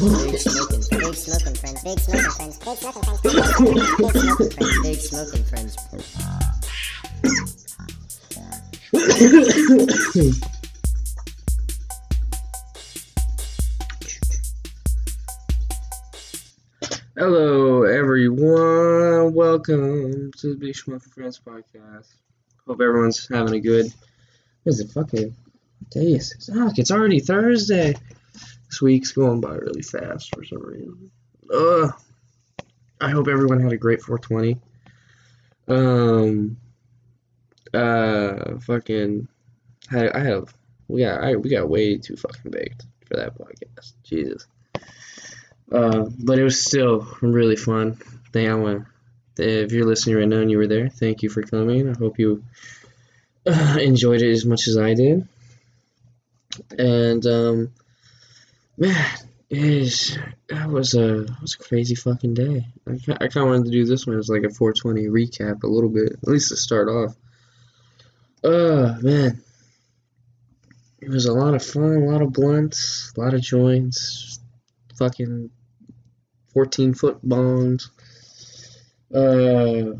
Big smoking, friends, big smoking friends, big smoking friends, big smoking friends, big smoking friends. Hello, everyone. Welcome to the Big Schmuck Friends podcast. Hope everyone's having a good. What is it? Fucking day is this? Fuck, it's already Thursday. This week's going by really fast for some reason. Ugh. I hope everyone had a great 420. Um. Uh. Fucking. I, I have. We got. I we got way too fucking baked for that podcast. Jesus. Uh, but it was still really fun. Thank if you're listening right now and you were there, thank you for coming. I hope you uh, enjoyed it as much as I did. And um, man, is that was a was a crazy fucking day. I ki- I kind of wanted to do this one as like a 420 recap a little bit, at least to start off. Uh man, it was a lot of fun, a lot of blunts, a lot of joints, fucking 14 foot bongs. Uh,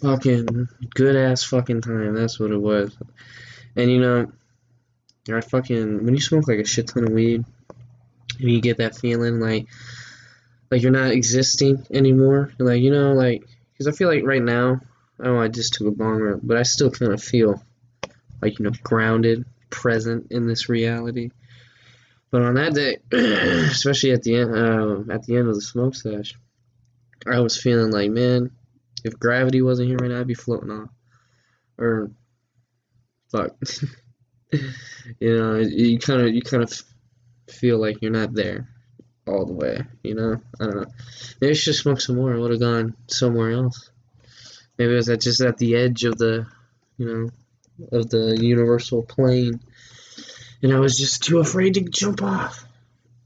fucking good ass fucking time. That's what it was. And you know, I fucking when you smoke like a shit ton of weed, and you get that feeling like like you're not existing anymore. Like you know, like because I feel like right now, know I just took a bong rip, but I still kind of feel like you know grounded, present in this reality. But on that day, especially at the end, um, at the end of the smoke sesh, I was feeling like, man, if gravity wasn't here right now, I'd be floating off. Or, fuck, you know, you kind of, you kind of feel like you're not there all the way. You know, I don't know. Maybe I should smoke some more. I would have gone somewhere else. Maybe it was at just at the edge of the, you know, of the universal plane and I was just too afraid to jump off.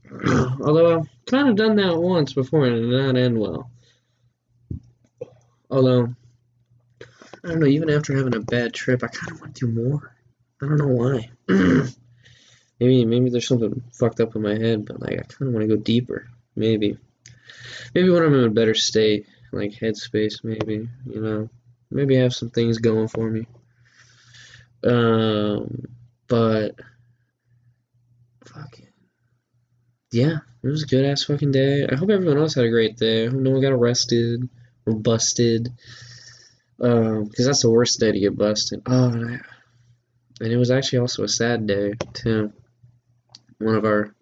Although I've kind of done that once before and it did not end well. Although, I don't know, even after having a bad trip, I kind of want to do more. I don't know why. maybe maybe there's something fucked up in my head, but like I kind of want to go deeper. Maybe. Maybe when I'm in a better state, like headspace, maybe, you know. Maybe I have some things going for me. Um, but fucking yeah, it was a good ass fucking day. I hope everyone else had a great day. I hope no one got arrested or busted. Um, because that's the worst day to get busted. Oh, and, I, and it was actually also a sad day too. One of our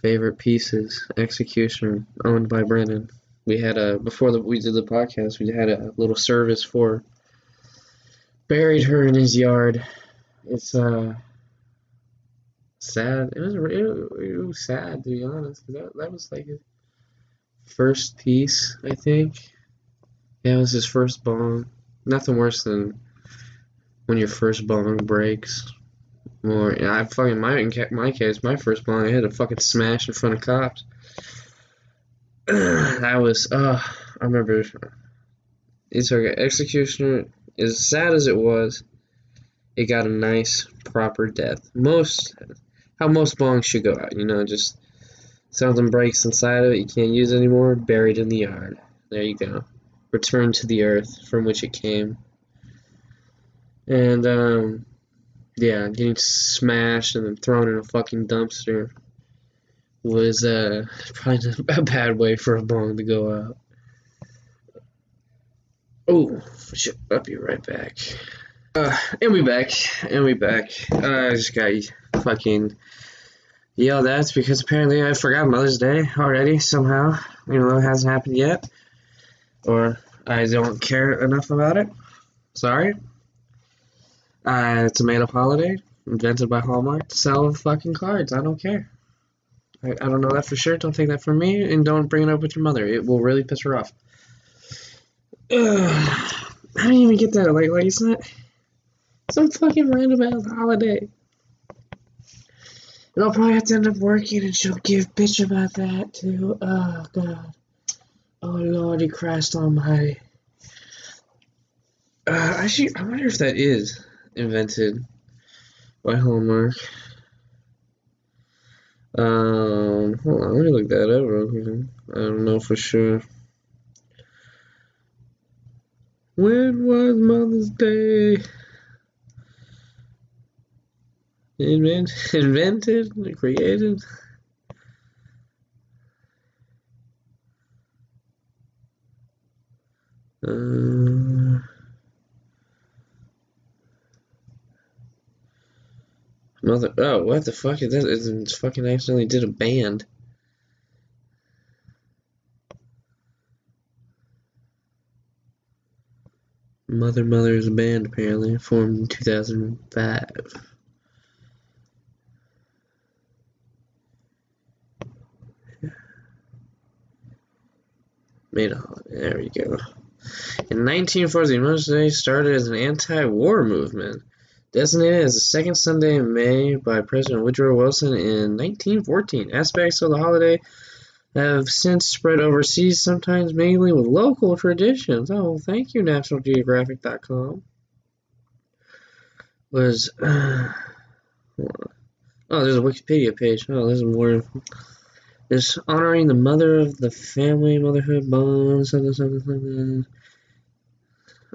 favorite pieces, Executioner, owned by Brennan. We had a before the, we did the podcast. We had a little service for. Buried her in his yard. It's uh sad. It was it, it was sad to be honest, 'cause that that was like his first piece, I think. Yeah, it was his first bong. Nothing worse than when your first bong breaks. Or yeah, I fucking my in my case, my first bong, I had to fucking smash in front of cops. that was uh I remember. It's okay. Executioner, as sad as it was, it got a nice proper death. Most how most bongs should go out, you know, just something breaks inside of it, you can't use anymore, buried in the yard. There you go. Return to the earth from which it came. And um yeah, getting smashed and then thrown in a fucking dumpster was uh probably a bad way for a bong to go out. Oh, shit, I'll be right back. Uh, and we back, and we back. Uh, I just got fucking yelled at because apparently I forgot Mother's Day already somehow, even though it hasn't happened yet, or I don't care enough about it. Sorry. Uh, it's a made-up holiday invented by Hallmark to sell fucking cards. I don't care. I, I don't know that for sure. Don't take that from me, and don't bring it up with your mother. It will really piss her off. Ugh. I didn't even get that. Like, it's not some fucking random ass holiday. I'll probably have to end up working, and she'll give bitch about that too. Oh god. Oh lordy Christ Almighty. Uh, actually, I wonder if that is invented by Hallmark. Um, hold on, let me look that up real quick. I don't know for sure. When was Mother's Day? Invent, invented, created. Uh, mother. Oh, what the fuck is that? It's fucking accidentally did a band. Mother Mother's band apparently formed in 2005. Made a there we go. In 1940, Mother's Day started as an anti-war movement, designated as the second Sunday in May by President Woodrow Wilson in 1914. Aspects of the holiday have since spread overseas, sometimes mainly with local traditions. Oh, thank you, NationalGeographic.com. Was uh, oh, there's a Wikipedia page. Oh, there's more. There's honoring the mother of the family, motherhood bonds, something, something, something.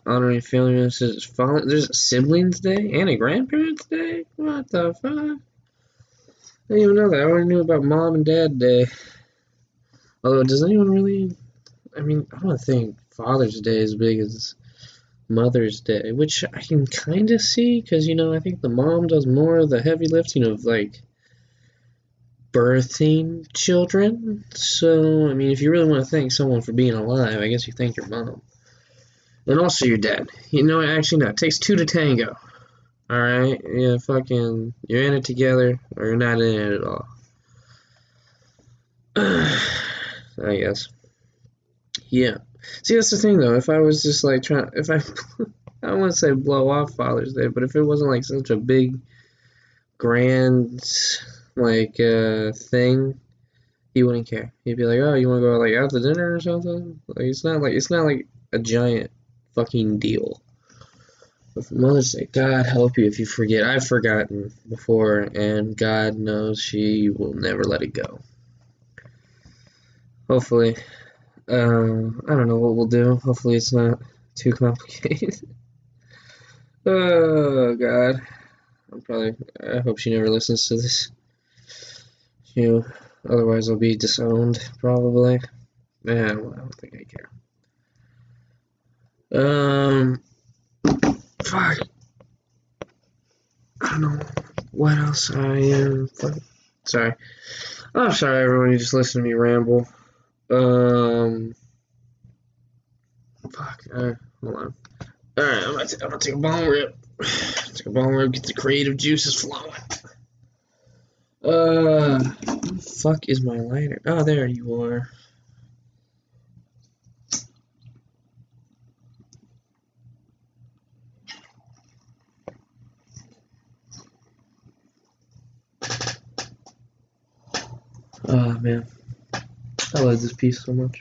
Honoring family members. Fallen, there's a siblings day and a grandparents day. What the fuck? I didn't even know that. I already knew about mom and dad day. Although, does anyone really? I mean, I don't think Father's Day is big as Mother's Day, which I can kind of see because you know I think the mom does more of the heavy lifting of like birthing children. So, I mean, if you really want to thank someone for being alive, I guess you thank your mom. And also your dad. You know, actually, no, it takes two to tango. Alright? Yeah, fucking, you're in it together, or you're not in it at all. I guess. Yeah. See, that's the thing, though. If I was just like trying, if I, I to say blow off Father's Day, but if it wasn't like such a big, grand, like, uh, thing, he wouldn't care. He'd be like, "Oh, you want to go like out to dinner or something?" Like, it's not like it's not like a giant fucking deal. But for Mother's Day, God help you if you forget. I've forgotten before, and God knows she will never let it go. Hopefully, um, I don't know what we'll do. Hopefully, it's not too complicated. oh God, I'm probably. I hope she never listens to this. You, otherwise I'll be disowned probably. Man, I don't think I care. Um, fuck. I don't know what else I am. Fuck. Sorry. I'm sorry, everyone. You just listen to me ramble. Um. Fuck. Uh, hold on. All right, I'm gonna, t- I'm gonna take a bong rip. take a bong rip. Get the creative juices flowing. Uh, fuck is my lighter? Oh, there you are. Oh man, I love this piece so much.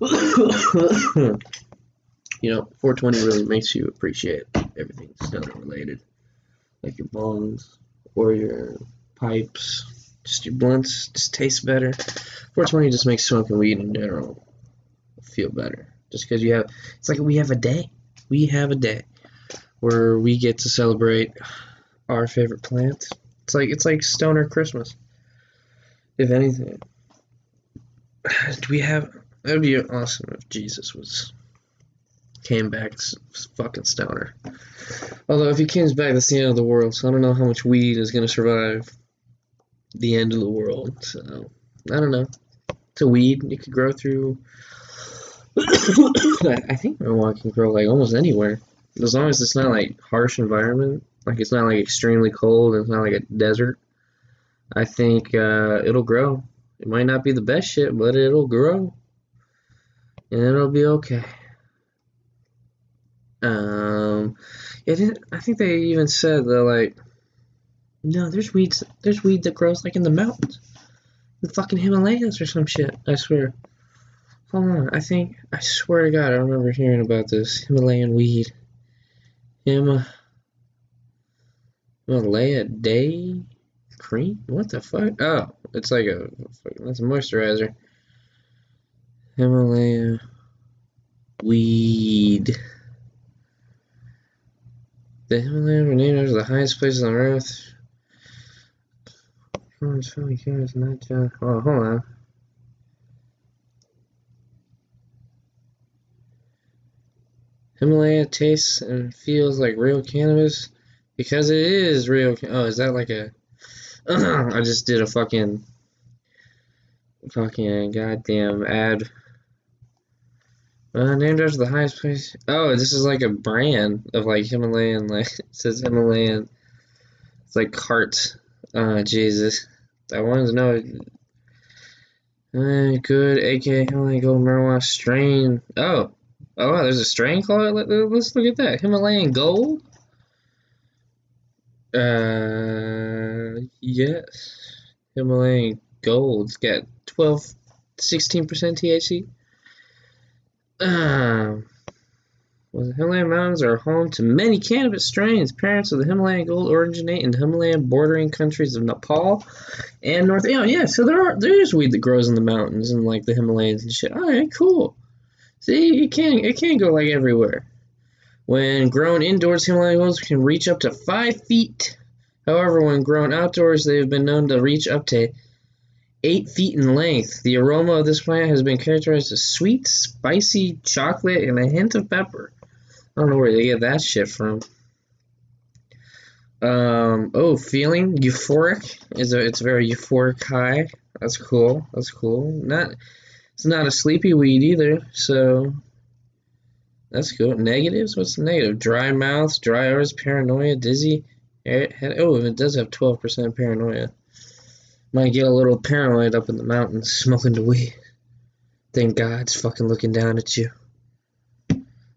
you know, 420 really makes you appreciate everything stoner related, like your bongs or your pipes, just your blunts, just taste better. 420 just makes smoking weed in general feel better, just because you have. It's like we have a day. We have a day where we get to celebrate our favorite plant. It's like it's like stoner Christmas. If anything, do we have? That would be awesome if Jesus was came back fucking stoner. Although if he comes back, that's the end of the world. So I don't know how much weed is gonna survive the end of the world. So I don't know. It's a weed you could grow through. I think marijuana can grow like almost anywhere, as long as it's not like harsh environment. Like it's not like extremely cold. It's not like a desert. I think uh, it'll grow. It might not be the best shit, but it'll grow, and it'll be okay. Um, didn't, I think they even said that like, no, there's weeds. There's weed that grows like in the mountains, the fucking Himalayas or some shit. I swear. Hold on, I think I swear to God, I remember hearing about this Himalayan weed. Him. Himalaya Day Cream? What the fuck? Oh, it's like a that's a moisturizer. Himalaya weed. The Himalaya named after the highest places on Earth. Oh, oh, hold on. Himalaya tastes and feels like real cannabis because it is real. Oh, is that like a? I just did a fucking, fucking goddamn ad. Uh, named after the highest place. Oh, this is like a brand of like Himalayan. Like it says Himalayan. It's like cart. Oh, Jesus. I wanted to know. Uh, good, AK Himalayan Gold Marijuana strain. Oh, oh, wow, there's a strain called. Let, us look at that. Himalayan Gold. Uh, yes. Himalayan Gold's got 12, 16% THC. Um, well, the Himalayan mountains are home to many cannabis strains. Parents of the Himalayan gold originate in the Himalayan bordering countries of Nepal and North. Yeah, yeah. So there are there is weed that grows in the mountains and like the Himalayas and shit. All right, cool. See, it can it can go like everywhere. When grown indoors, Himalayan golds can reach up to five feet. However, when grown outdoors, they have been known to reach up to eight feet in length. The aroma of this plant has been characterized as sweet, spicy chocolate, and a hint of pepper. I don't know where they get that shit from. Um, oh, feeling euphoric is a it's a very euphoric high. That's cool. That's cool. Not it's not a sleepy weed either, so that's cool. Negatives? What's the negative? Dry mouth, dry eyes, paranoia, dizzy. Head, oh, it does have 12% paranoia. Might get a little paranoid up in the mountains smoking the weed. Thank God's fucking looking down at you.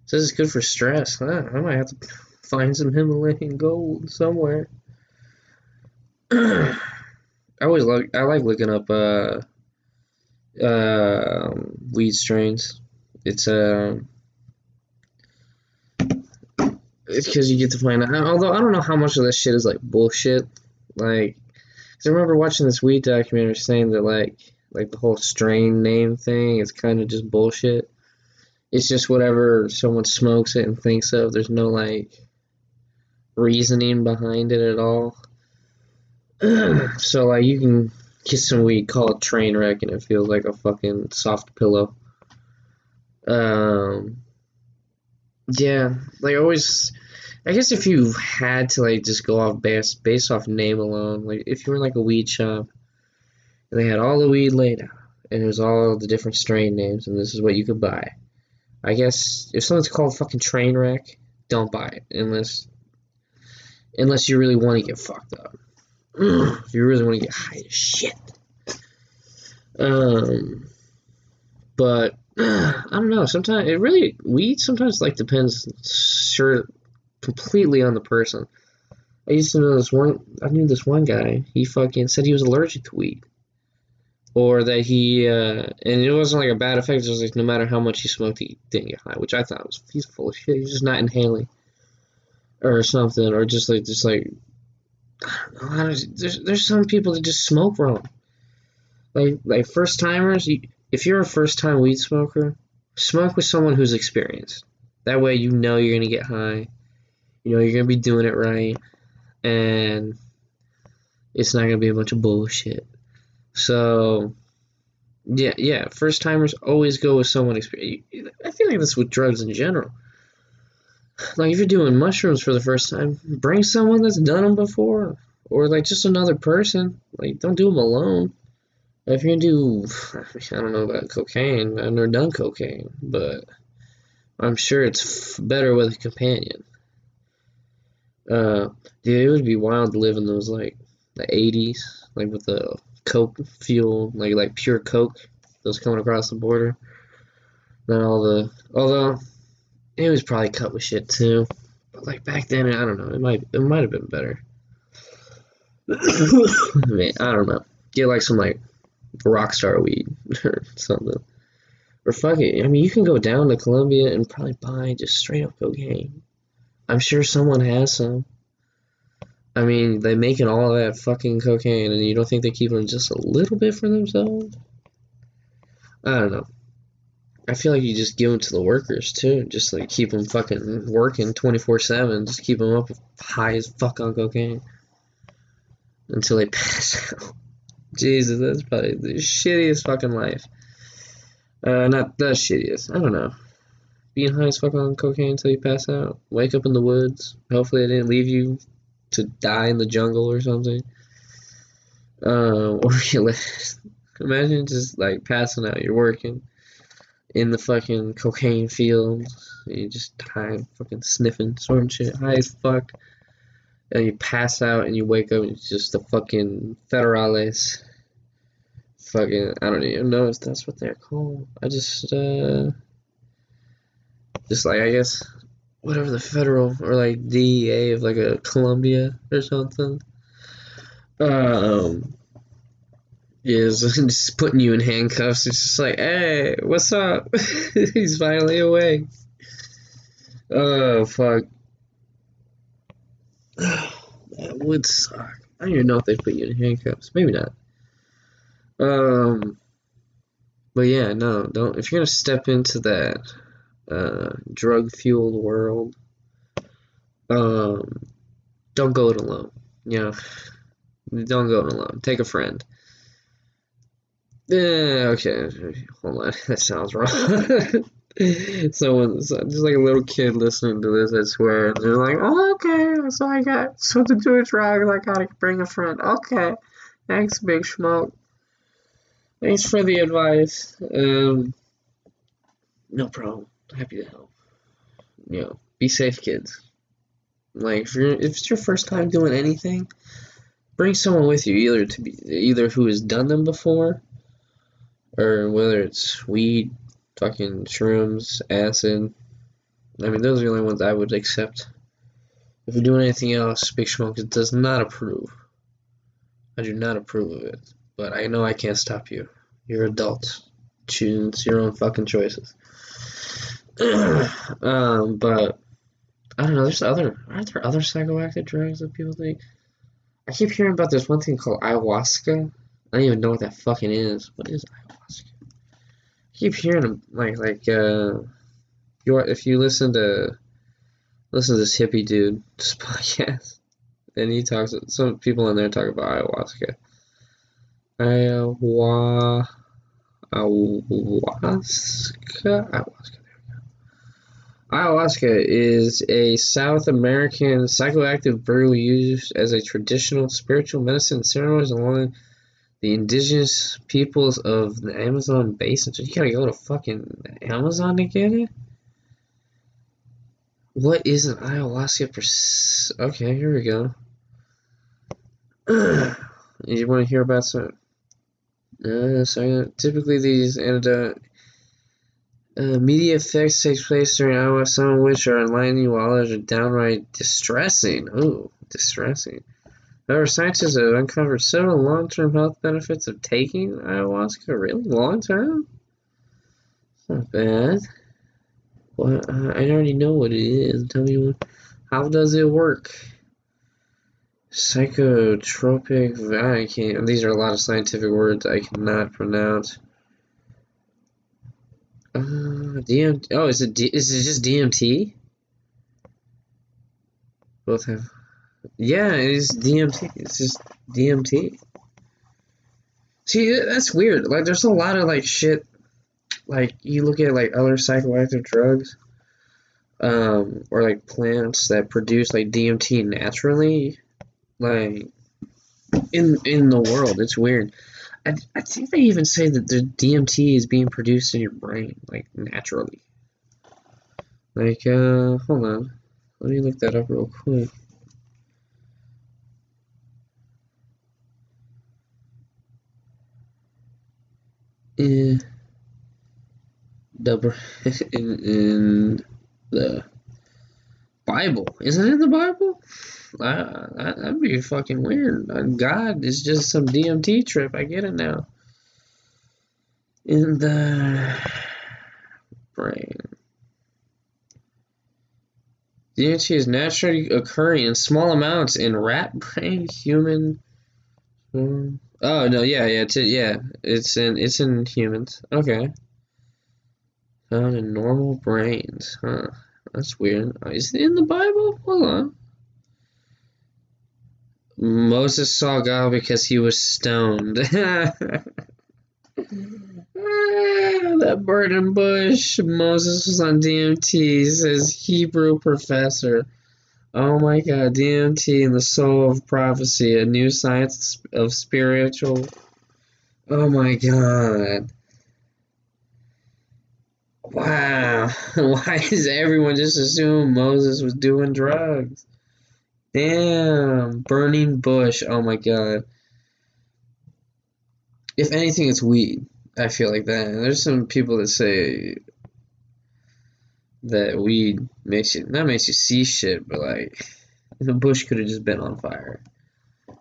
Says it's good for stress. I might have to find some Himalayan gold somewhere. I always like I like looking up uh, uh, weed strains. It's uh, it's because you get to find out. Although I don't know how much of this shit is like bullshit. Like, cause I remember watching this weed documentary saying that like like the whole strain name thing is kind of just bullshit it's just whatever someone smokes it and thinks of. There's no like reasoning behind it at all. so like you can get some weed, call it train wreck, and it feels like a fucking soft pillow. Um, yeah, like always. I guess if you had to like just go off base based off name alone, like if you were in like a weed shop and they had all the weed laid out and it was all the different strain names and this is what you could buy I guess if something's called fucking train wreck, don't buy it unless unless you really want to get fucked up. if you really want to get high as shit. Um, but I don't know. Sometimes it really weed sometimes like depends sure completely on the person. I used to know this one. I knew this one guy. He fucking said he was allergic to weed or that he uh, and it wasn't like a bad effect. It was like no matter how much he smoked, he didn't get high, which I thought was he's full of shit. He's just not inhaling or something, or just like just like I don't know. There's there's some people that just smoke wrong. Like like first timers, if you're a first time weed smoker, smoke with someone who's experienced. That way you know you're gonna get high. You know you're gonna be doing it right, and it's not gonna be a bunch of bullshit. So, yeah, yeah, first timers always go with someone experienced. I feel like that's with drugs in general. Like if you're doing mushrooms for the first time, bring someone that's done them before, or like just another person. Like don't do them alone. If you're gonna do, I don't know about cocaine. I've never done cocaine, but I'm sure it's better with a companion. Uh, dude, it would be wild to live in those like the 80s, like with the Coke fuel, like like pure Coke, those coming across the border. Then all the although it was probably cut with shit too. But like back then, I don't know. It might it might have been better. I mean, I don't know. Get like some like rockstar weed or something. Or fuck it. I mean, you can go down to Colombia and probably buy just straight up cocaine. I'm sure someone has some. I mean, they making all that fucking cocaine, and you don't think they keep them just a little bit for themselves? I don't know. I feel like you just give them to the workers too, just like keep them fucking working 24 7, just keep them up high as fuck on cocaine until they pass out. Jesus, that's probably the shittiest fucking life. Uh, not the shittiest. I don't know. Being high as fuck on cocaine until you pass out. Wake up in the woods. Hopefully, they didn't leave you to die in the jungle or something. Uh, or you imagine just like passing out. You're working in the fucking cocaine fields. You just high, fucking sniffing, snorting shit, high as fuck. And you pass out and you wake up and it's just the fucking federales. Fucking, I don't even know if that's what they're called. I just, uh, just like, I guess, whatever the federal or like DEA of like a Colombia or something. Um, is just putting you in handcuffs. It's just like, hey, what's up? He's finally awake. Oh fuck. that would suck. I don't even know if they put you in handcuffs. Maybe not. Um, but yeah, no, don't. If you're gonna step into that uh, drug fueled world, um, don't go it alone. You know, don't go it alone. Take a friend. Yeah, okay. Hold on. That sounds wrong. Someone, so, just like a little kid listening to this, I swear. They're like, oh, okay, so I got something to do with drugs. I gotta bring a friend. Okay. Thanks, Big Smoke. Thanks for the advice. Um, no problem. Happy to help. You know, be safe, kids. Like, if, you're, if it's your first time doing anything, bring someone with you, either to be either who has done them before or whether it's weed, fucking shrooms, acid. I mean, those are the only ones I would accept. If you're doing anything else, Big Smoke does not approve. I do not approve of it, but I know I can't stop you. You're adults. Choose your own fucking choices. um, but I don't know. There's other. Aren't there other psychoactive drugs that people think? I keep hearing about this one thing called ayahuasca. I don't even know what that fucking is. What is ayahuasca? I keep hearing like like uh, you if you listen to listen to this hippie dude this podcast, and he talks. Some people in there talk about ayahuasca. Ayahuasca. Ayahuasca. Ayahuasca. Ayahuasca is a South American psychoactive brew used as a traditional spiritual medicine ceremonies along the indigenous peoples of the Amazon basin. So you gotta go to fucking Amazon to get it? What is an ayahuasca? Okay, here we go. you want to hear about some? Uh, so typically these antidote uh, media effects take place during ayahuasca, some of which are enlightening while others are downright distressing. Ooh, distressing. However, scientists have uncovered several long-term health benefits of taking ayahuasca. Really, long-term? Not bad. Well, I already know what it is. Tell me what. How does it work? Psychotropic. Can't. These are a lot of scientific words I cannot pronounce. Uh. Oh, is it D, is it just DMT? Both have. Yeah, it is DMT. It's just DMT. See, that's weird. Like, there's a lot of like shit. Like, you look at like other psychoactive drugs, um, or like plants that produce like DMT naturally, like in in the world. It's weird. I, I think they even say that the DMT is being produced in your brain, like naturally. Like, uh, hold on. Let me look that up real quick. Yeah. Double in, in the Bible. Isn't it in the Bible? That'd be fucking weird. Uh, God is just some DMT trip. I get it now. In the brain. DMT is naturally occurring in small amounts in rat brain, human. Um, oh no, yeah, yeah, it's yeah, it's in it's in humans. Okay. Found in normal brains, huh? That's weird. Oh, is it in the Bible? Hold on. Moses saw God because he was stoned. Ah, that burning bush. Moses was on DMT, says Hebrew professor. Oh my god, DMT and the soul of prophecy, a new science of spiritual. Oh my god. Wow. Why does everyone just assume Moses was doing drugs? Damn. Burning bush. Oh my god. If anything, it's weed. I feel like that. And there's some people that say that weed makes you not makes you see shit, but like the bush could have just been on fire.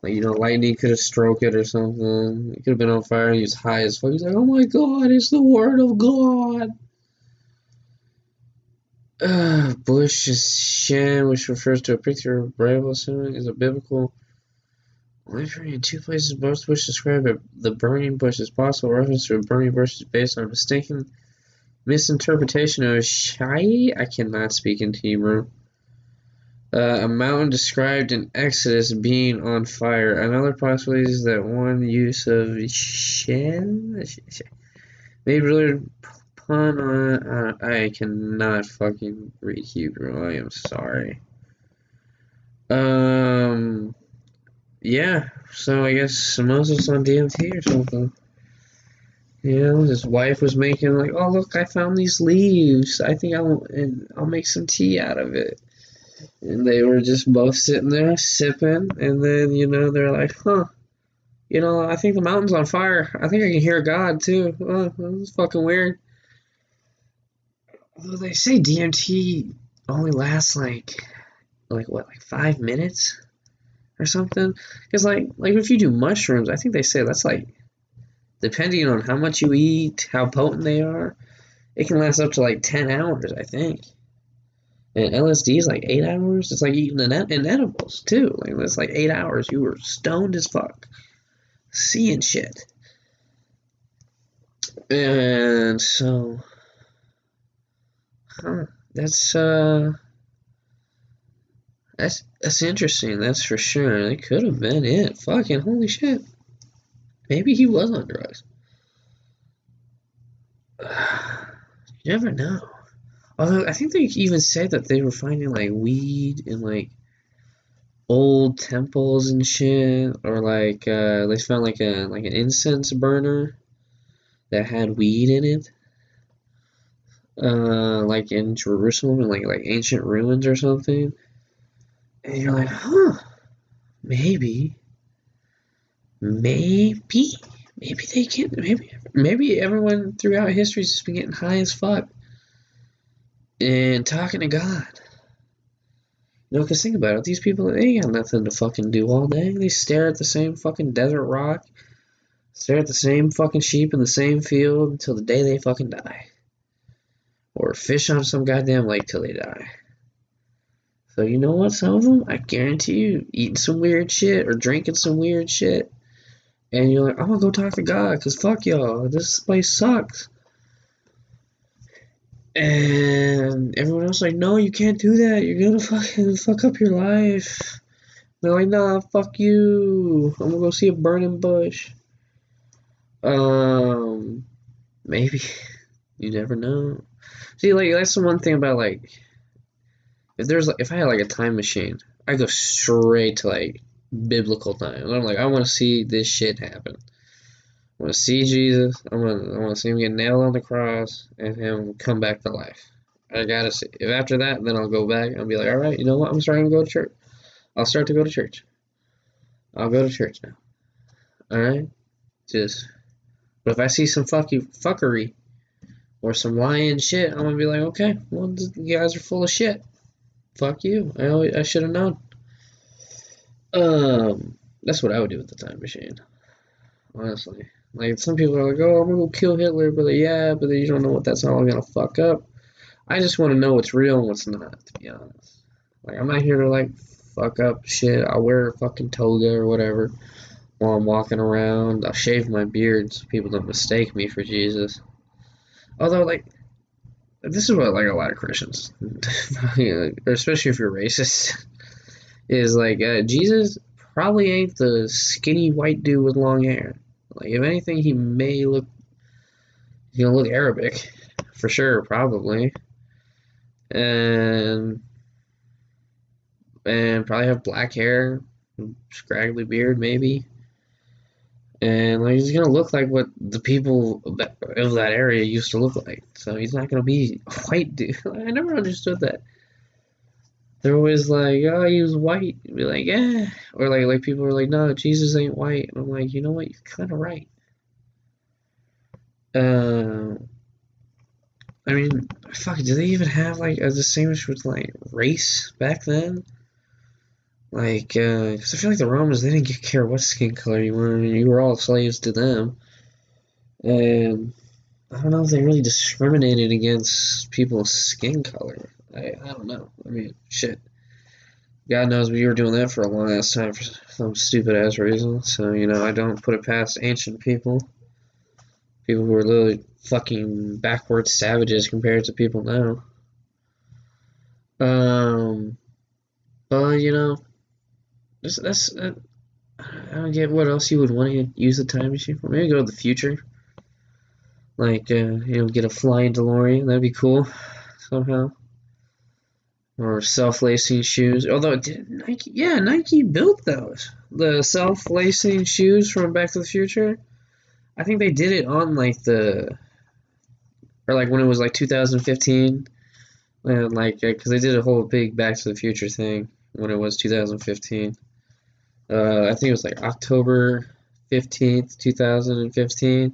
Like you know, lightning could have struck it or something. It could have been on fire. He was high as fuck. He's like, "Oh my god, it's the word of God." Uh, bush which refers to a picture of Bible is a biblical Imagery in two places, both which describe the burning bush as possible reference to a burning bush is based on a mistaken misinterpretation of Shai. I cannot speak in Hebrew. Uh, a mountain described in Exodus being on fire. Another possibility is that one use of Shen maybe really on. Uh, I cannot fucking read Hebrew. I am sorry. Um yeah, so I guess Moses on DMT or something. You know, his wife was making like, oh look, I found these leaves. I think I'll and I'll make some tea out of it. And they were just both sitting there sipping, and then you know they're like, huh, you know, I think the mountain's on fire. I think I can hear God too. Oh, that's fucking weird. Although they say DMT only lasts like, like what, like five minutes or something. Because like like if you do mushrooms, I think they say that's like depending on how much you eat, how potent they are, it can last up to like ten hours. I think. And LSD is like eight hours. It's like eating an edibles too. Like it's like eight hours. You were stoned as fuck, seeing shit. And so, huh, that's uh that's that's interesting. That's for sure. It could have been it. Fucking holy shit. Maybe he was on drugs. you never know. Although I think they even said that they were finding like weed in like old temples and shit, or like uh, they found like a like an incense burner that had weed in it. Uh, like in Jerusalem, and like like ancient ruins or something and you're like, huh, maybe, maybe, maybe they can, maybe, maybe everyone throughout history has just been getting high as fuck and talking to God. You know, because think about it, these people, they ain't got nothing to fucking do all day. They stare at the same fucking desert rock, stare at the same fucking sheep in the same field until the day they fucking die. Or fish on some goddamn lake till they die. So you know what? Some of them, I guarantee you, eating some weird shit or drinking some weird shit, and you're like, I'm gonna go talk to God, cause fuck y'all, this place sucks. And everyone else like, no, you can't do that. You're gonna fucking fuck up your life. They're like, nah, fuck you. I'm gonna go see a burning bush. Um, maybe. You never know. See, like that's the one thing about like if there's like if I had like a time machine, I go straight to like biblical time. I'm like, I want to see this shit happen. I want to see Jesus. I want I want to see him get nailed on the cross and him come back to life. I gotta see. If after that, then I'll go back and be like, all right, you know what? I'm starting to go to church. I'll start to go to church. I'll go to church now. All right, just. But if I see some fucky fuckery, or some lying shit, I'm gonna be like, okay, well, you guys are full of shit. Fuck you. I always, I should have known. Um, that's what I would do with the time machine. Honestly, like some people are like, oh, I'm gonna go kill Hitler, but like, yeah, but you don't know what that's all gonna fuck up. I just want to know what's real and what's not, to be honest. Like, I'm not here to like fuck up shit. I'll wear a fucking toga or whatever while I'm walking around. I'll shave my beard so people don't mistake me for Jesus. Although, like, this is what like a lot of Christians, especially if you're racist, is like uh, Jesus probably ain't the skinny white dude with long hair. Like, if anything, he may look, gonna look Arabic, for sure, probably, and and probably have black hair, scraggly beard, maybe and like he's gonna look like what the people of that area used to look like. So he's not gonna be a white dude. I never understood that. They're always like, "Oh, he was white." be like, "Yeah," or like like people are like, "No, Jesus ain't white." And I'm like, you know what? You're kind of right. Uh, I mean, fuck. Do they even have like a distinguish with like race back then? Like, because uh, I feel like the Romans, they didn't care what skin color you were, you were all slaves to them. And I don't know if they really discriminated against people's skin color. I, I don't know. I mean, shit. God knows we were doing that for a long ass time for some stupid ass reason. So, you know, I don't put it past ancient people. People who are literally fucking backward savages compared to people now. Um, but, you know, that's, that's uh, I don't get what else you would want to use the time machine for. Maybe go to the future. Like, uh, you know, get a flying DeLorean. That'd be cool somehow. Or self-lacing shoes. Although Nike, yeah, Nike built those. The self-lacing shoes from Back to the Future. I think they did it on like the, or like when it was like 2015, and like because they did a whole big Back to the Future thing when it was 2015. Uh, I think it was like October 15th, 2015,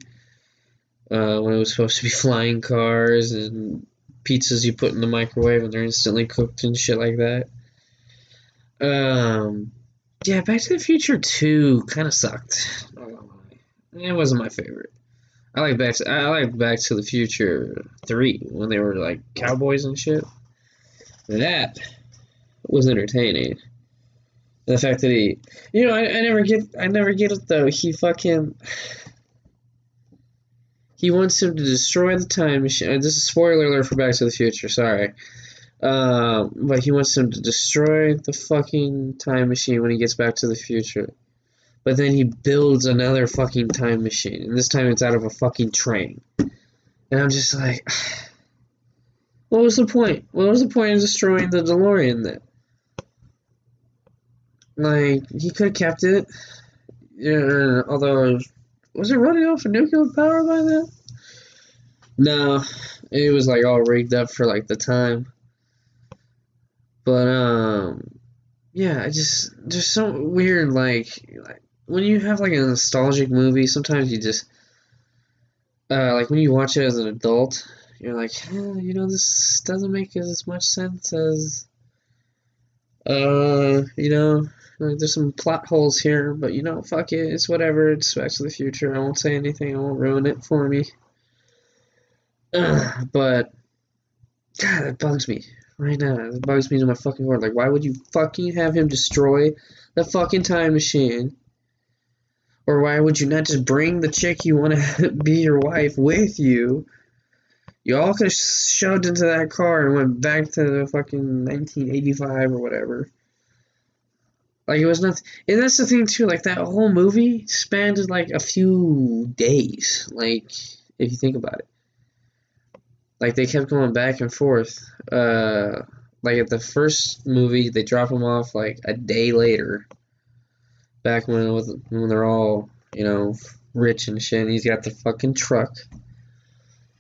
uh, when it was supposed to be flying cars and pizzas you put in the microwave and they're instantly cooked and shit like that. Um, yeah, Back to the Future 2 kind of sucked. It wasn't my favorite. I like Back to, I like Back to the Future 3 when they were like cowboys and shit. That was entertaining. The fact that he, you know, I, I never get, I never get it though. He fucking, he wants him to destroy the time machine. Uh, this is spoiler alert for Back to the Future. Sorry, um, but he wants him to destroy the fucking time machine when he gets back to the future. But then he builds another fucking time machine, and this time it's out of a fucking train. And I'm just like, what was the point? What was the point of destroying the DeLorean then? Like he could have kept it. Yeah, although was it running off of nuclear power by then? No, it was like all rigged up for like the time. But um, yeah, I just there's so weird. Like, like when you have like a nostalgic movie, sometimes you just uh, like when you watch it as an adult, you're like, eh, you know, this doesn't make as much sense as uh, you know, like, there's some plot holes here, but you know, fuck it, it's whatever. It's Back to the Future. I won't say anything. I won't ruin it for me. Uh, but God, that bugs me right now. It bugs me to my fucking heart. Like, why would you fucking have him destroy the fucking time machine? Or why would you not just bring the chick you want to be your wife with you? You all could have shoved into that car and went back to the fucking 1985 or whatever. Like it was nothing, and that's the thing too. Like that whole movie spanned like a few days. Like if you think about it, like they kept going back and forth. Uh, like at the first movie, they drop him off like a day later. Back when was, when they're all you know rich and shit. And he's got the fucking truck,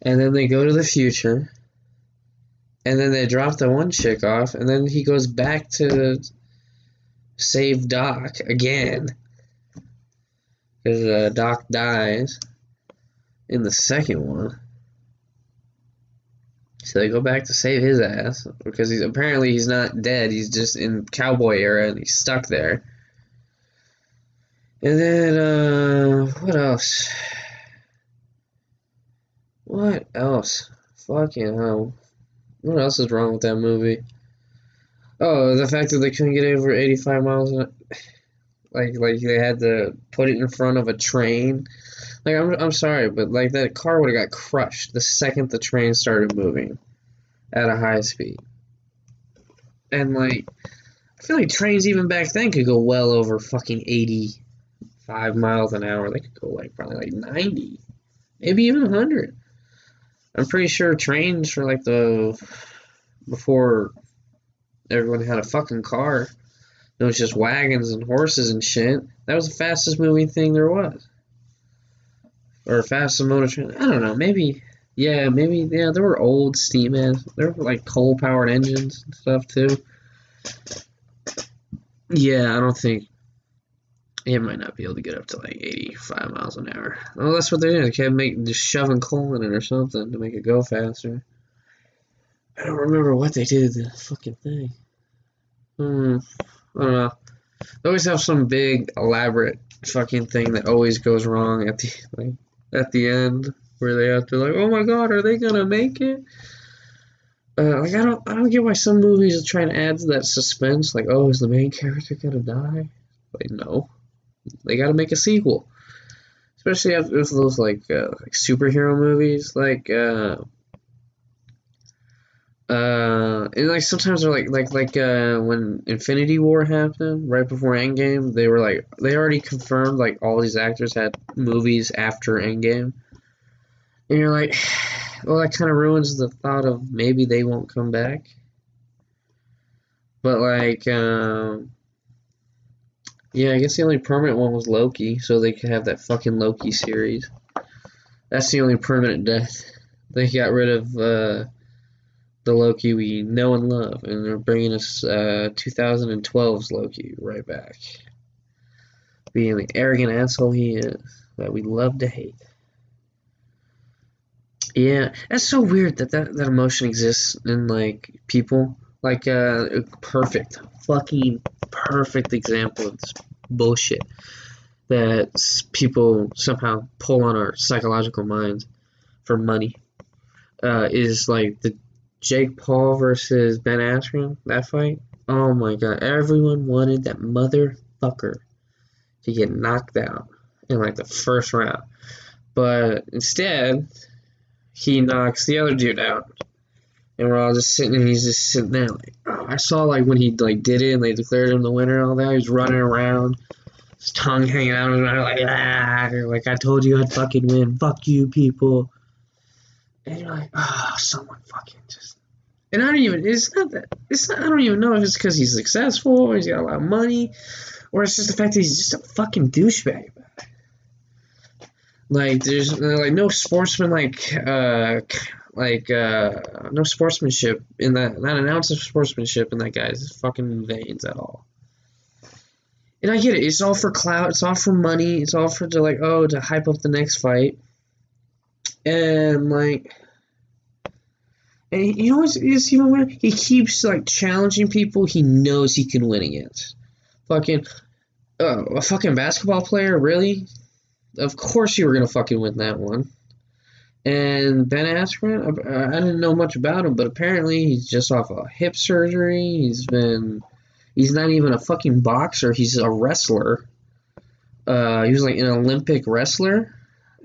and then they go to the future. And then they drop the one chick off, and then he goes back to save Doc again. Because uh, Doc dies in the second one. So they go back to save his ass because he's apparently he's not dead. He's just in cowboy era and he's stuck there. And then uh, what else? What else? Fucking hell. What else is wrong with that movie? Oh, the fact that they couldn't get over 85 miles like like they had to put it in front of a train. Like I'm I'm sorry, but like that car would have got crushed the second the train started moving at a high speed. And like I feel like trains even back then could go well over fucking 85 miles an hour. They could go like probably like 90, maybe even 100. I'm pretty sure trains for like the before everyone had a fucking car. It was just wagons and horses and shit. That was the fastest moving thing there was. Or fastest motor train. I don't know. Maybe. Yeah, maybe. Yeah, there were old steam engines. There were like coal powered engines and stuff too. Yeah, I don't think. It might not be able to get up to like 85 miles an hour. Well, that's what they do. They kept make, just shoving coal in it or something to make it go faster. I don't remember what they did to the fucking thing. Hmm. I don't know. They always have some big elaborate fucking thing that always goes wrong at the like, at the end where they have to like, oh my god, are they gonna make it? Uh, like I don't I don't get why some movies are trying to add to that suspense. Like, oh, is the main character gonna die? Like, no, they got to make a sequel. Especially after those like uh, like superhero movies, like uh, uh, and like sometimes they're like like like uh when Infinity War happened right before Endgame, they were like they already confirmed like all these actors had movies after Endgame, and you're like, well that kind of ruins the thought of maybe they won't come back. But like, um, yeah, I guess the only permanent one was Loki, so they could have that fucking Loki series. That's the only permanent death. They got rid of. uh the Loki we know and love, and they're bringing us uh, 2012's Loki right back, being the arrogant asshole he is that we love to hate. Yeah, that's so weird that that, that emotion exists in like people. Like uh, a perfect, fucking perfect example of this bullshit that people somehow pull on our psychological minds for money. Uh, is like the Jake Paul versus Ben Askren, that fight. Oh my god, everyone wanted that motherfucker to get knocked out in like the first round. But instead, he knocks the other dude out. And we're all just sitting and he's just sitting there like oh, I saw like when he like did it and they declared him the winner and all that, he was running around, his tongue hanging out and I'm like ah like I told you I'd fucking win. Fuck you people. And you're like, oh, someone fucking just. And I don't even. It's not that. It's not. I don't even know if it's because he's successful or he's got a lot of money, or it's just the fact that he's just a fucking douchebag. Like there's like no sportsman like uh like uh no sportsmanship in that not an ounce of sportsmanship in that guy's fucking veins at all. And I get it. It's all for clout. It's all for money. It's all for to like oh to hype up the next fight. And like, and you know what's, it's even weird? He keeps like challenging people he knows he can win against. Fucking, uh, a fucking basketball player, really? Of course you were gonna fucking win that one. And Ben Askren, I, I didn't know much about him, but apparently he's just off a hip surgery. He's been, he's not even a fucking boxer. He's a wrestler. Uh, he was like an Olympic wrestler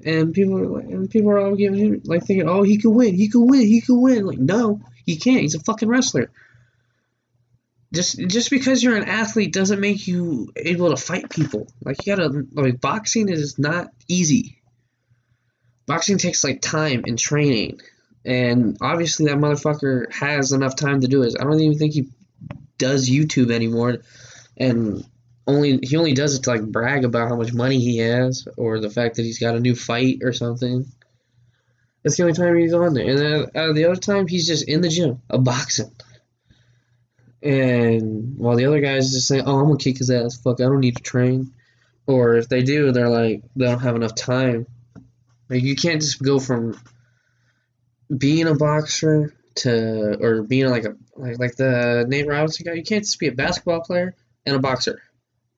and people are like, and people are all giving him like thinking, oh, he could win, he could win, he could win. Like, no, he can't. He's a fucking wrestler. Just just because you're an athlete doesn't make you able to fight people. Like you gotta like boxing is not easy. Boxing takes like time and training, and obviously that motherfucker has enough time to do it. I don't even think he does YouTube anymore, and only he only does it to like brag about how much money he has or the fact that he's got a new fight or something. That's the only time he's on there. And then of the other time, he's just in the gym, a boxing. And while the other guys just say, "Oh, I'm gonna kick his ass. Fuck, I don't need to train." Or if they do, they're like, they don't have enough time. Like you can't just go from being a boxer to or being like a like like the Nate Robinson guy. You can't just be a basketball player and a boxer.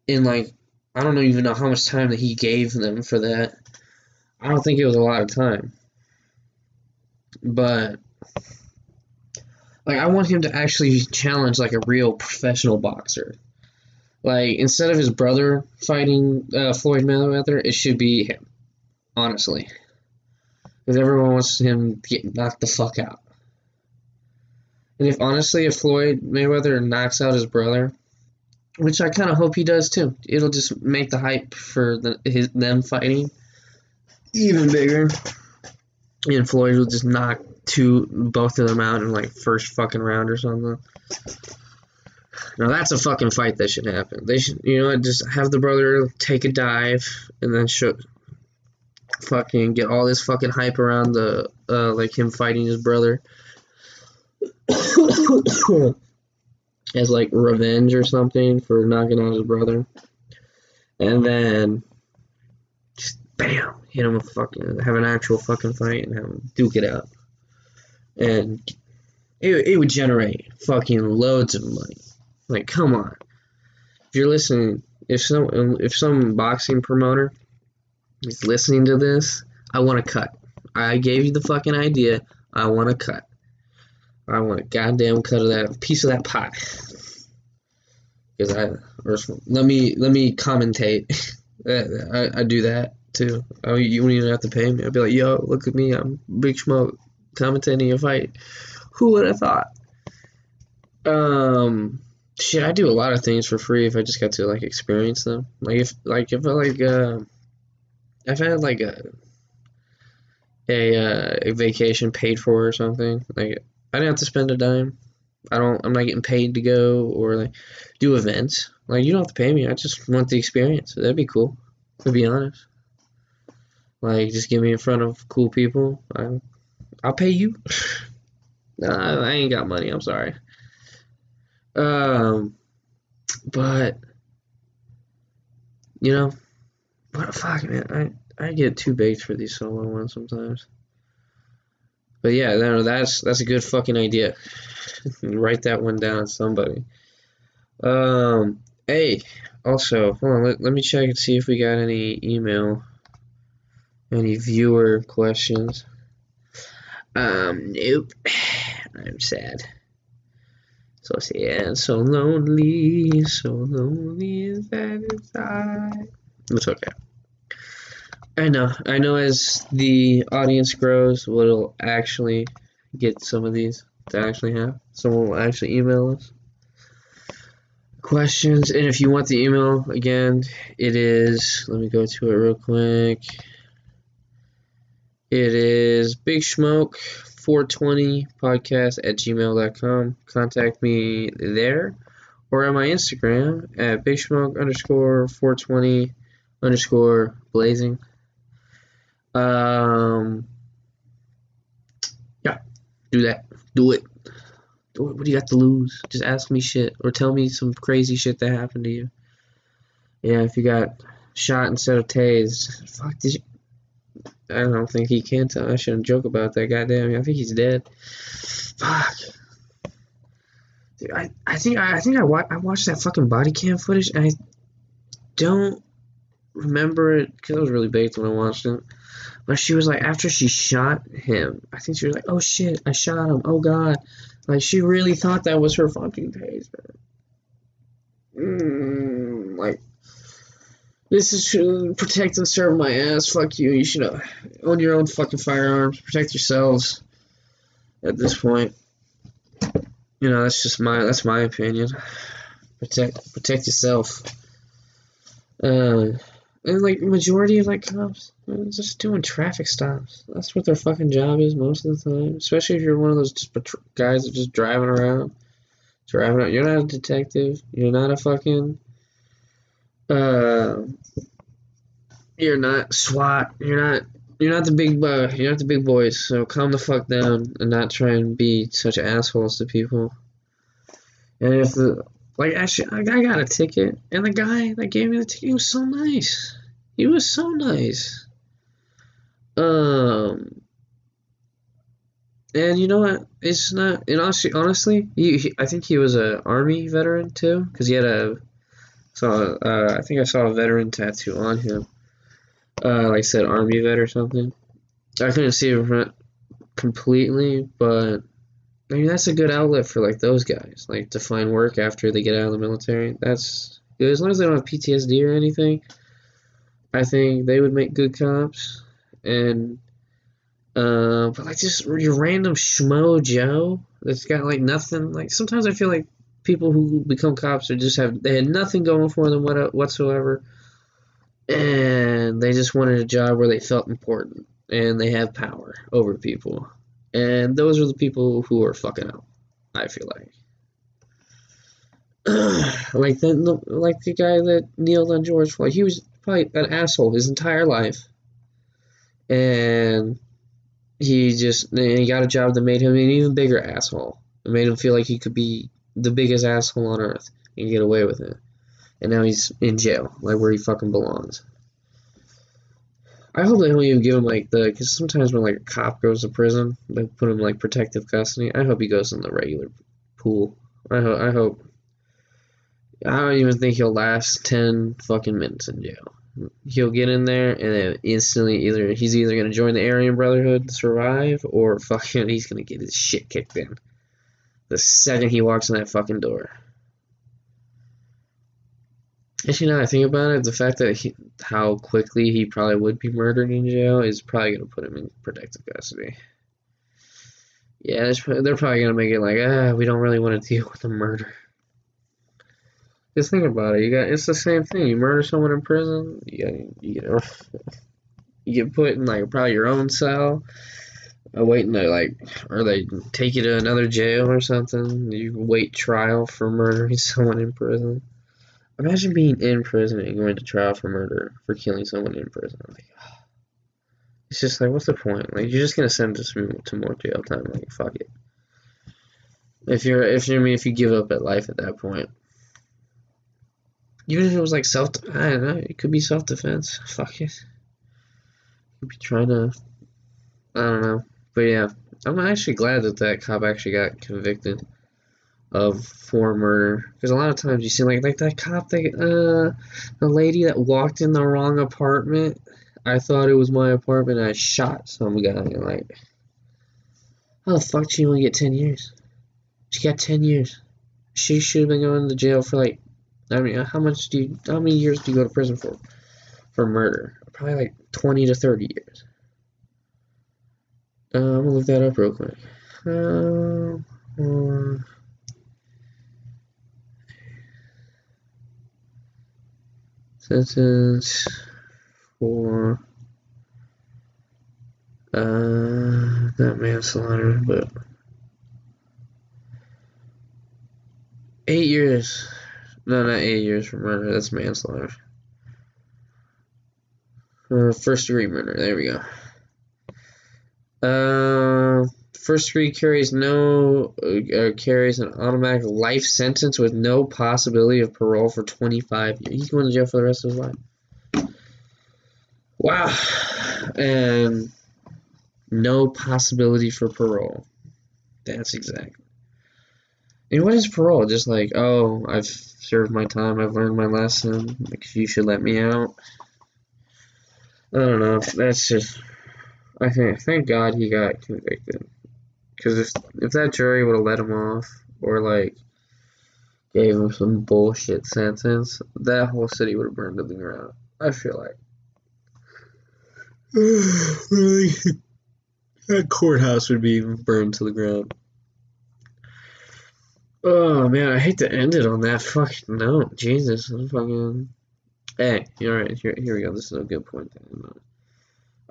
In like I don't even know how much time that he gave them for that. I don't think it was a lot of time. But like I want him to actually challenge like a real professional boxer. Like instead of his brother fighting uh, Floyd Mayweather, it should be him. Honestly, because everyone wants him to get knocked the fuck out. And if honestly, if Floyd Mayweather knocks out his brother, which I kind of hope he does too, it'll just make the hype for the, his them fighting even bigger. And Floyd will just knock two both of them out in like first fucking round or something. Now that's a fucking fight that should happen. They should, you know, just have the brother take a dive and then show, fucking get all this fucking hype around the uh, like him fighting his brother as like revenge or something for knocking out his brother, and then just bam hit him a fucking have an actual fucking fight and have him duke it out, and it it would generate fucking loads of money. Like, come on. If you're listening, if some if some boxing promoter is listening to this, I want to cut. I gave you the fucking idea. I want to cut. I want a goddamn cut of that piece of that pie. Because I, let me let me commentate. I, I do that too. I mean, you wouldn't even have to pay me. I'd be like, yo, look at me. I'm Big Smoke commentating a fight. Who would have thought? Um, shit, I do a lot of things for free if I just got to like experience them. Like if like if I like uh, I've had like a a, uh, a vacation paid for or something. Like I didn't have to spend a dime. I don't. I'm not getting paid to go or like do events. Like you don't have to pay me. I just want the experience. That'd be cool. To be honest. Like just get me in front of cool people. I, I'll pay you. nah, I ain't got money. I'm sorry. Um, but you know, what the fuck, man. I I get too baked for these solo ones sometimes. But yeah, no, that's that's a good fucking idea. Write that one down, somebody. Um, hey, also, hold on, let, let me check and see if we got any email, any viewer questions. Um, nope. I'm sad. So sad, so lonely, so lonely that inside. It's okay. I know. I know as the audience grows, we'll actually get some of these to actually have. Someone will actually email us questions. And if you want the email, again, it is, let me go to it real quick. It is Big Smoke 420 podcast at gmail.com. Contact me there or on my Instagram at Big Smoke underscore 420 underscore blazing. Um, yeah, do that. Do it. Do it. What do you got to lose? Just ask me shit or tell me some crazy shit that happened to you. Yeah, if you got shot instead of tased, fuck, did you? I don't think he can tell. I shouldn't joke about that. Goddamn, I think he's dead. Fuck. Dude, I, I think I, I think I, wa- I watched that fucking body cam footage and I don't remember it because I was really baked when I watched it. But she was like, after she shot him, I think she was like, oh shit, I shot him. Oh god. Like, she really thought that was her fucking taser. Mm, like, this is to protect and serve my ass. Fuck you. You should uh, own your own fucking firearms. Protect yourselves at this point. You know, that's just my that's my opinion. Protect protect yourself. Uh, and like majority of like cops, just doing traffic stops. That's what their fucking job is most of the time. Especially if you're one of those guys that just driving around, driving around. You're not a detective. You're not a fucking. Uh, you're not SWAT. You're not. You're not the big. Uh, you're not the big boys. So calm the fuck down and not try and be such assholes to people. And if the like actually, I got a ticket, and the guy that gave me the ticket was so nice. He was so nice. Um, And you know what? It's not. And honestly, honestly, he, he I think he was a army veteran too, because he had a. So uh, I think I saw a veteran tattoo on him. Uh, like I said, army vet or something. I couldn't see it completely, but I mean that's a good outlet for like those guys, like to find work after they get out of the military. That's as long as they don't have PTSD or anything. I think they would make good cops, and uh, but like just your random schmo Joe that's got like nothing. Like sometimes I feel like people who become cops are just have they had nothing going for them what, whatsoever, and they just wanted a job where they felt important and they have power over people, and those are the people who are fucking up. I feel like. like the like the guy that kneeled on George Floyd, he was probably an asshole his entire life, and he just he got a job that made him an even bigger asshole. It made him feel like he could be the biggest asshole on earth and get away with it. And now he's in jail, like where he fucking belongs. I hope they don't even give him like the because sometimes when like a cop goes to prison, they put him like protective custody. I hope he goes in the regular pool. I hope. I hope. I don't even think he'll last ten fucking minutes in jail he'll get in there and then instantly either he's either gonna join the Aryan Brotherhood survive or fucking he's gonna get his shit kicked in the second he walks in that fucking door. Actually, now I think about it, the fact that he, how quickly he probably would be murdered in jail is probably gonna put him in protective custody. Yeah, they're probably gonna make it like, ah, we don't really want to deal with the murder. Just think about it. You got it's the same thing. You murder someone in prison, you you you get put in like probably your own cell, uh, waiting to like, or they take you to another jail or something. You wait trial for murdering someone in prison. Imagine being in prison and going to trial for murder for killing someone in prison. Oh like, it's just like, what's the point? Like, you're just gonna send us to more jail time. Like, fuck it. If you're, if you I mean, if you give up at life at that point, even if it was like self, I don't know. It could be self defense. Fuck it. Could be trying to. I don't know, but yeah, I'm actually glad that that cop actually got convicted of former because a lot of times you see like like that cop that uh the lady that walked in the wrong apartment. I thought it was my apartment. I shot some guy. Like, how the fuck she only get ten years? She got ten years. She should have been going to jail for like I mean, how much do you, how many years do you go to prison for? For murder? Probably like 20 to 30 years. Uh, I'm gonna look that up real quick. Uh, sentence for uh, not manslaughter, but eight years. No, not eight years for murder. That's manslaughter. Uh, first degree murder. There we go. Uh, first degree carries no uh, carries an automatic life sentence with no possibility of parole for 25 years. He's going to jail for the rest of his life. Wow. And no possibility for parole. That's exactly. And what is parole? Just like, oh, I've served my time, I've learned my lesson, like, you should let me out. I don't know. That's just. I think. Thank God he got convicted. Because if if that jury would have let him off, or like gave him some bullshit sentence, that whole city would have burned to the ground. I feel like. that courthouse would be burned to the ground. Oh man, I hate to end it on that fucking note. Jesus, I'm fucking. Hey, all right. Here, here we go. This is a good point.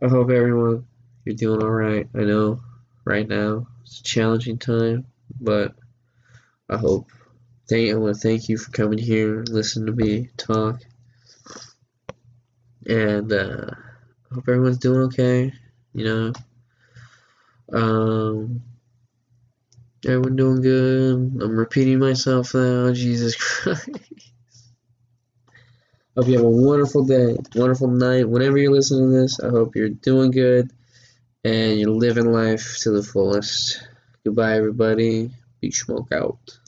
I hope everyone you're doing all right. I know right now it's a challenging time, but I hope. Thank. I want to thank you for coming here, listen to me talk, and uh, hope everyone's doing okay. You know. Um Everyone doing good. I'm repeating myself now. Jesus Christ. Hope you have a wonderful day, wonderful night. Whenever you're listening to this, I hope you're doing good. And you're living life to the fullest. Goodbye, everybody. Big Smoke out.